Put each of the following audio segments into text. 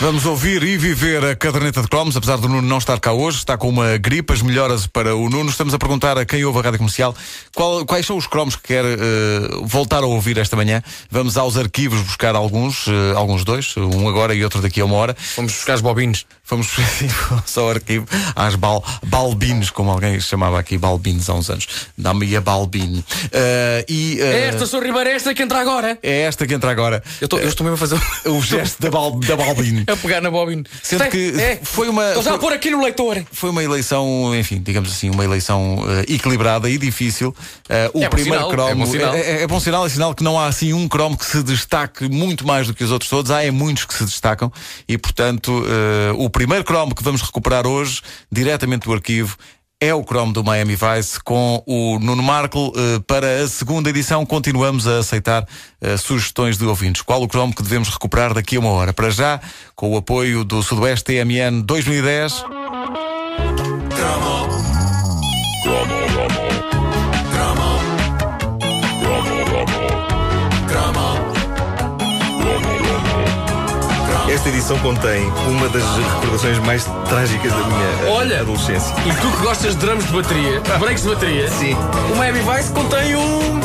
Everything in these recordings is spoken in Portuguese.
Vamos ouvir e viver a caderneta de cromos, apesar do Nuno não estar cá hoje, está com uma gripe, as melhoras para o Nuno. Estamos a perguntar a quem ouve a rádio comercial qual- quais são os cromos que quer eh, voltar a ouvir esta manhã. Vamos aos arquivos buscar alguns, eh, alguns dois, um agora e outro daqui a uma hora. Vamos buscar os bobines. Vamos só ao arquivo às bal, balbines, como alguém chamava aqui balbines há uns anos. Dá-me a balbine. Eh, e, É esta, sou Ribeiro, é esta que entra agora. é esta que entra agora. Eu estou eu estou mesmo a fazer O gesto da, bal, da balbine. A pegar na bobina. Sendo Tem- que é. foi uma- Estou já a pôr aqui no leitor. Foi uma eleição, enfim, digamos assim, uma eleição eh, equilibrada e difícil. Eh, o É primeiro sinal, cromo é bom sinal. É, é- bom sinal, é sinal que não há assim um cromo que se destaque muito mais do que os outros todos. Há é muitos que se destacam e, portanto, eh, o primeiro cromo que vamos recuperar hoje, diretamente do arquivo, é o cromo do Miami Vice com o Nuno Marco. Eh, para a segunda edição, continuamos a aceitar eh, sugestões de ouvintes. Qual o cromo que devemos recuperar daqui a uma hora? Para já, com o apoio do Sudoeste TMN 2010. Esta edição contém uma das recordações mais trágicas da minha Olha. adolescência. E tu que gostas de drums de bateria, breaks de bateria, Sim. o Miami Vice contém um.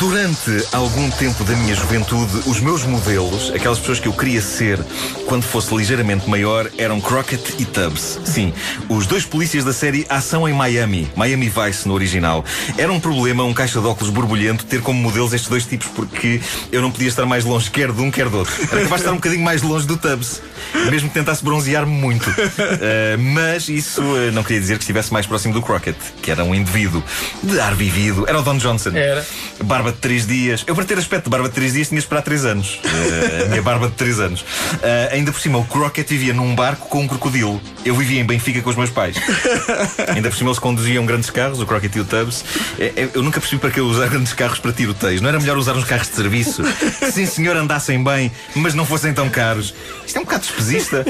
Durante algum tempo da minha juventude, os meus modelos, aquelas pessoas que eu queria ser quando fosse ligeiramente maior, eram Crockett e Tubbs. Sim, os dois polícias da série Ação em Miami, Miami Vice no original. Era um problema, um caixa de óculos borbulhento, ter como modelos estes dois tipos, porque eu não podia estar mais longe quer de um, quer do outro. Era capaz de estar um bocadinho mais longe do Tubbs, mesmo que tentasse bronzear-me muito. Uh, mas isso uh, não queria dizer que estivesse mais próximo do Crockett, que era um indivíduo de ar vivido. Era o Don Johnson. Era. Barba de 3 dias. Eu, para ter aspecto de barba de 3 dias, tinha de esperar 3 anos. Eh, a minha barba de 3 anos. Eh, ainda por cima, o Crockett vivia num barco com um crocodilo. Eu vivia em Benfica com os meus pais. ainda por cima, eles conduziam grandes carros, o Crockett e o Tubbs. Eh, eu nunca percebi para que usar grandes carros para tiroteios. Não era melhor usar uns carros de serviço? Sim, senhor, andassem bem, mas não fossem tão caros. Isto é um bocado despesista.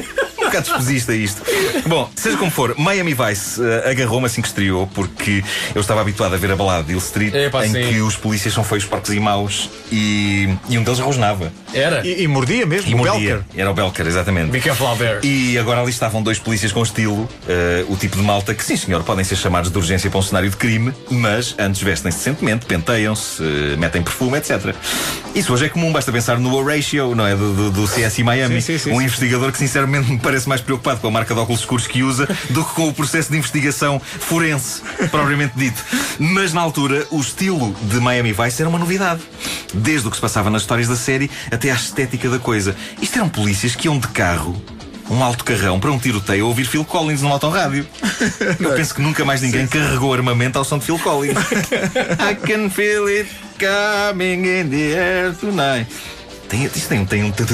Um bocado despesista isto. Bom, seja como for, Miami Vice eh, agarrou-me assim que estreou, porque eu estava habituado a ver a balada de Hill Street, Epá, em sim. que os polícias são feios, porcos e maus, e, e um deles rosnava. Era. E, e mordia mesmo, E o mordia. Belker. Era o Belker, exatamente. Be careful out there. E agora ali estavam dois polícias com estilo, eh, o tipo de malta que, sim senhor, podem ser chamados de urgência para um cenário de crime, mas antes vestem-se decentemente, penteiam-se, eh, metem perfume, etc. Isso hoje é comum, basta pensar no Horatio, não é? Do, do, do CSI Miami. Sim, sim, sim, um investigador que, sinceramente, me parece mais preocupado com a marca de óculos escuros que usa do que com o processo de investigação forense, propriamente dito. Mas na altura, o estilo de Miami Vice era uma novidade. Desde o que se passava nas histórias da série até à estética da coisa. Isto eram polícias que iam de carro. Um alto carrão para um tiroteio a ouvir Phil Collins no autorrádio. Eu penso que nunca mais ninguém carregou armamento ao som de Phil Collins. I can feel it coming in the air tonight. Tem, isto tem, tem um. tum,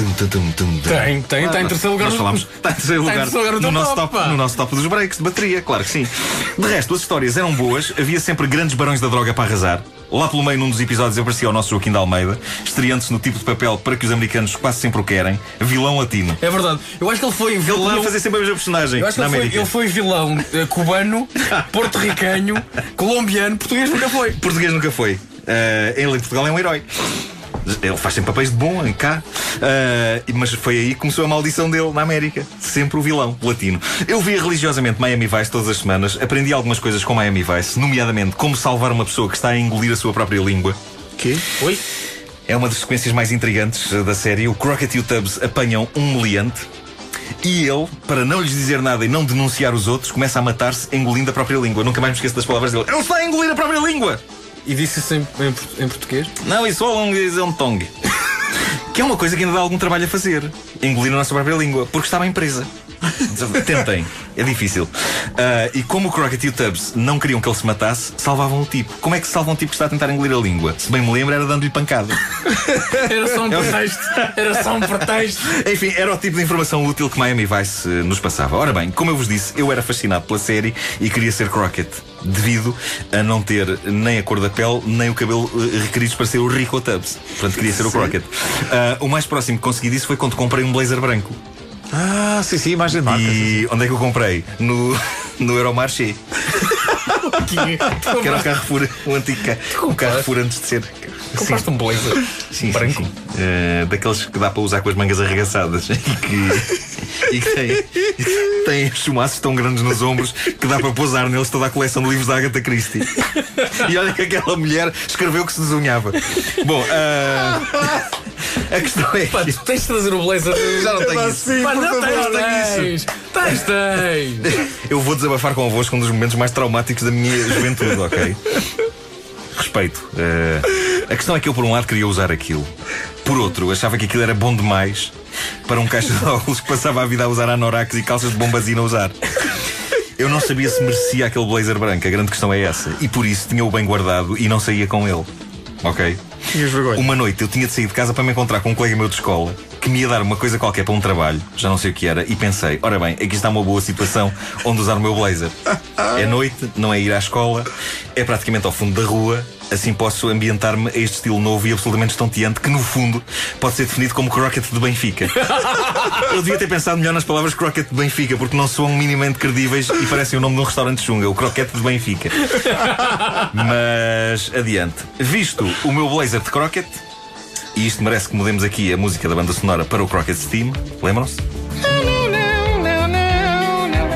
tum. Tem, tem, está em terceiro lugar Nós falámos. Está em terceiro Está em lugar, terceiro lugar no nosso top, no nosso top dos breaks de bateria, claro que sim. De resto, as histórias eram boas, havia sempre grandes barões da droga para arrasar. Lá pelo meio, num dos episódios, aparecia o nosso Joaquim de Almeida, estreando-se no tipo de papel para que os americanos quase sempre o querem, vilão latino. É verdade. Eu acho que ele foi Ele vilão. ia fazer sempre a mesma personagem Eu acho que na ele foi, ele foi vilão eh, cubano, porto-ricanho, colombiano, português nunca foi. Português nunca foi. Eh, ele em Portugal é um herói. Ele faz sempre papéis de bom em cá. Eh, mas foi aí que começou a maldição dele na América. Sempre o vilão latino. Eu via religiosamente Miami Vice todas as semanas. Aprendi algumas coisas com Miami Vice, nomeadamente como salvar uma pessoa que está a engolir a sua própria língua. Que? Oi? É uma das sequências mais intrigantes da série. O Crockett e o Tubbs apanham um meliante. E ele, para não lhes dizer nada e não denunciar os outros, começa a matar-se engolindo a própria língua. Nunca mais me esqueço das palavras dele. Ele está a engolir a própria língua! E disse isso em, em em português? Não, isso é um is um tongue. Que é uma coisa que ainda dá algum trabalho a fazer. Engolir a nossa própria língua, porque está bem presa. Tentem, é difícil. Ah, e como o Crockett e o Tubbs não queriam que ele se matasse, salvavam o tipo. Como é que se salva um tipo que está a tentar engolir a língua? Se bem me lembro, era dando-lhe pancada. Era só um pretexto. Era só um pretexto. Enfim, era o tipo de informação útil que Miami Vice eh, nos passava. Ora bem, como eu vos disse, eu era fascinado pela série e queria ser Crockett, devido a não ter nem a cor da pele, nem o cabelo eh, requeridos para ser o Rico Tubbs. Portanto, queria ser o Crockett. Ah, o mais próximo que consegui disso foi quando comprei um blazer branco. Ah, sim, sim, imagem de marca. sim, sim. E onde é que eu comprei? No, no Euromarché. Que era o Carrefour, o antigo o Carrefour antes de ser. Compraste um blazer Sim, branco. sim, sim. Eh, daqueles que dá para usar com as mangas arregaçadas e que, e que tem, tem chumaços tão grandes nos ombros que dá para pousar neles toda a coleção de livros da Agatha Christie. E olha que aquela mulher escreveu que se desunhava. Bom, ah, a questão é Pá, que. tu tens de trazer o blazer. Já não tenho isso. Sim, Pá, não tens, tens. Tens, tens. Eu vou desabafar convosco um dos momentos mais traumáticos da minha juventude, ok? Respeito. Eh, a questão é que eu, por um lado, queria usar aquilo. Por outro, achava que aquilo era bom demais para um caixa de óculos que passava a vida a usar anoraks e calças de bombazina a usar. Eu não sabia se merecia aquele blazer branco, a grande questão é essa. E por isso tinha-o bem guardado e não saía com ele. Ok? Tinhas vergonha. Uma noite eu tinha de sair de casa para me encontrar com um colega meu de escola que me ia dar uma coisa qualquer para um trabalho, já não sei o que era, e pensei: ora bem, aqui está uma boa situação onde usar o meu blazer. É noite, não é ir à escola, é praticamente ao fundo da rua, assim posso ambientar-me a este estilo novo e absolutamente estonteante que, no fundo, pode ser definido como croquet de Benfica. Eu devia ter pensado melhor nas palavras croquet de Benfica, porque não soam minimamente credíveis e parecem o nome de um restaurante chunga, o croquete de Benfica. Mas adiante. Visto o meu blazer de croquet, e isto merece que mudemos aqui a música da banda sonora para o Crockett Steam, lembram-se?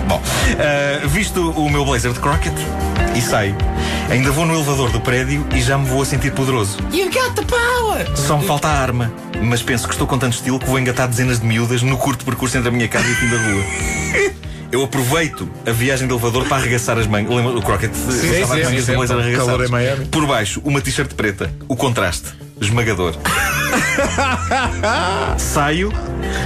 Bom, ah, visto o meu blazer de croquet, e saio. Ainda vou no elevador do prédio e já me vou a sentir poderoso. You got the power. Só me falta a arma. Mas penso que estou com tanto estilo que vou engatar dezenas de miúdas no curto percurso entre a minha casa e o fim da rua. Eu aproveito a viagem de elevador para arregaçar as mangas. Lembra o croquet? Sim, sim, sim, sim. Calor em Miami. Por baixo, uma t-shirt preta. O contraste. Esmagador. Saio.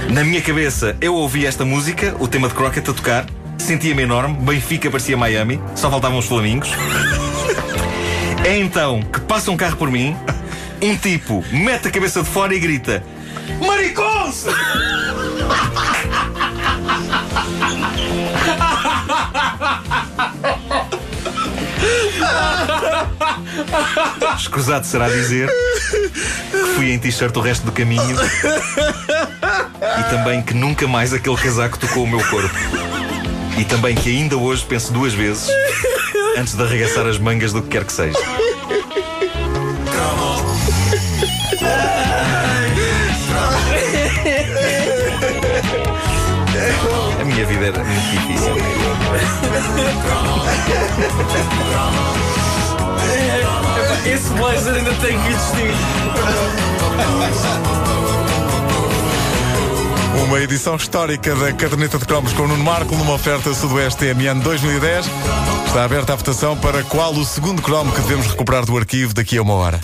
Na minha cabeça, eu ouvi esta música, o tema de croquet a tocar. Sentia-me enorme. Benfica parecia Miami. Só faltavam os flamingos. É então que passa um carro por mim. Um tipo mete a cabeça de fora e grita: Mariconce! Escusado será dizer que fui em t-shirt o resto do caminho e também que nunca mais aquele casaco tocou o meu corpo. E também que ainda hoje penso duas vezes antes de arregaçar as mangas do que quer que seja. A minha vida era muito difícil. Esse blazer ainda tem que existir. Uma edição histórica da Caderneta de Cromos com o Nuno Marco numa oferta Sudoeste TMN 2010. Está aberta a votação para qual o segundo cromo que devemos recuperar do arquivo daqui a uma hora.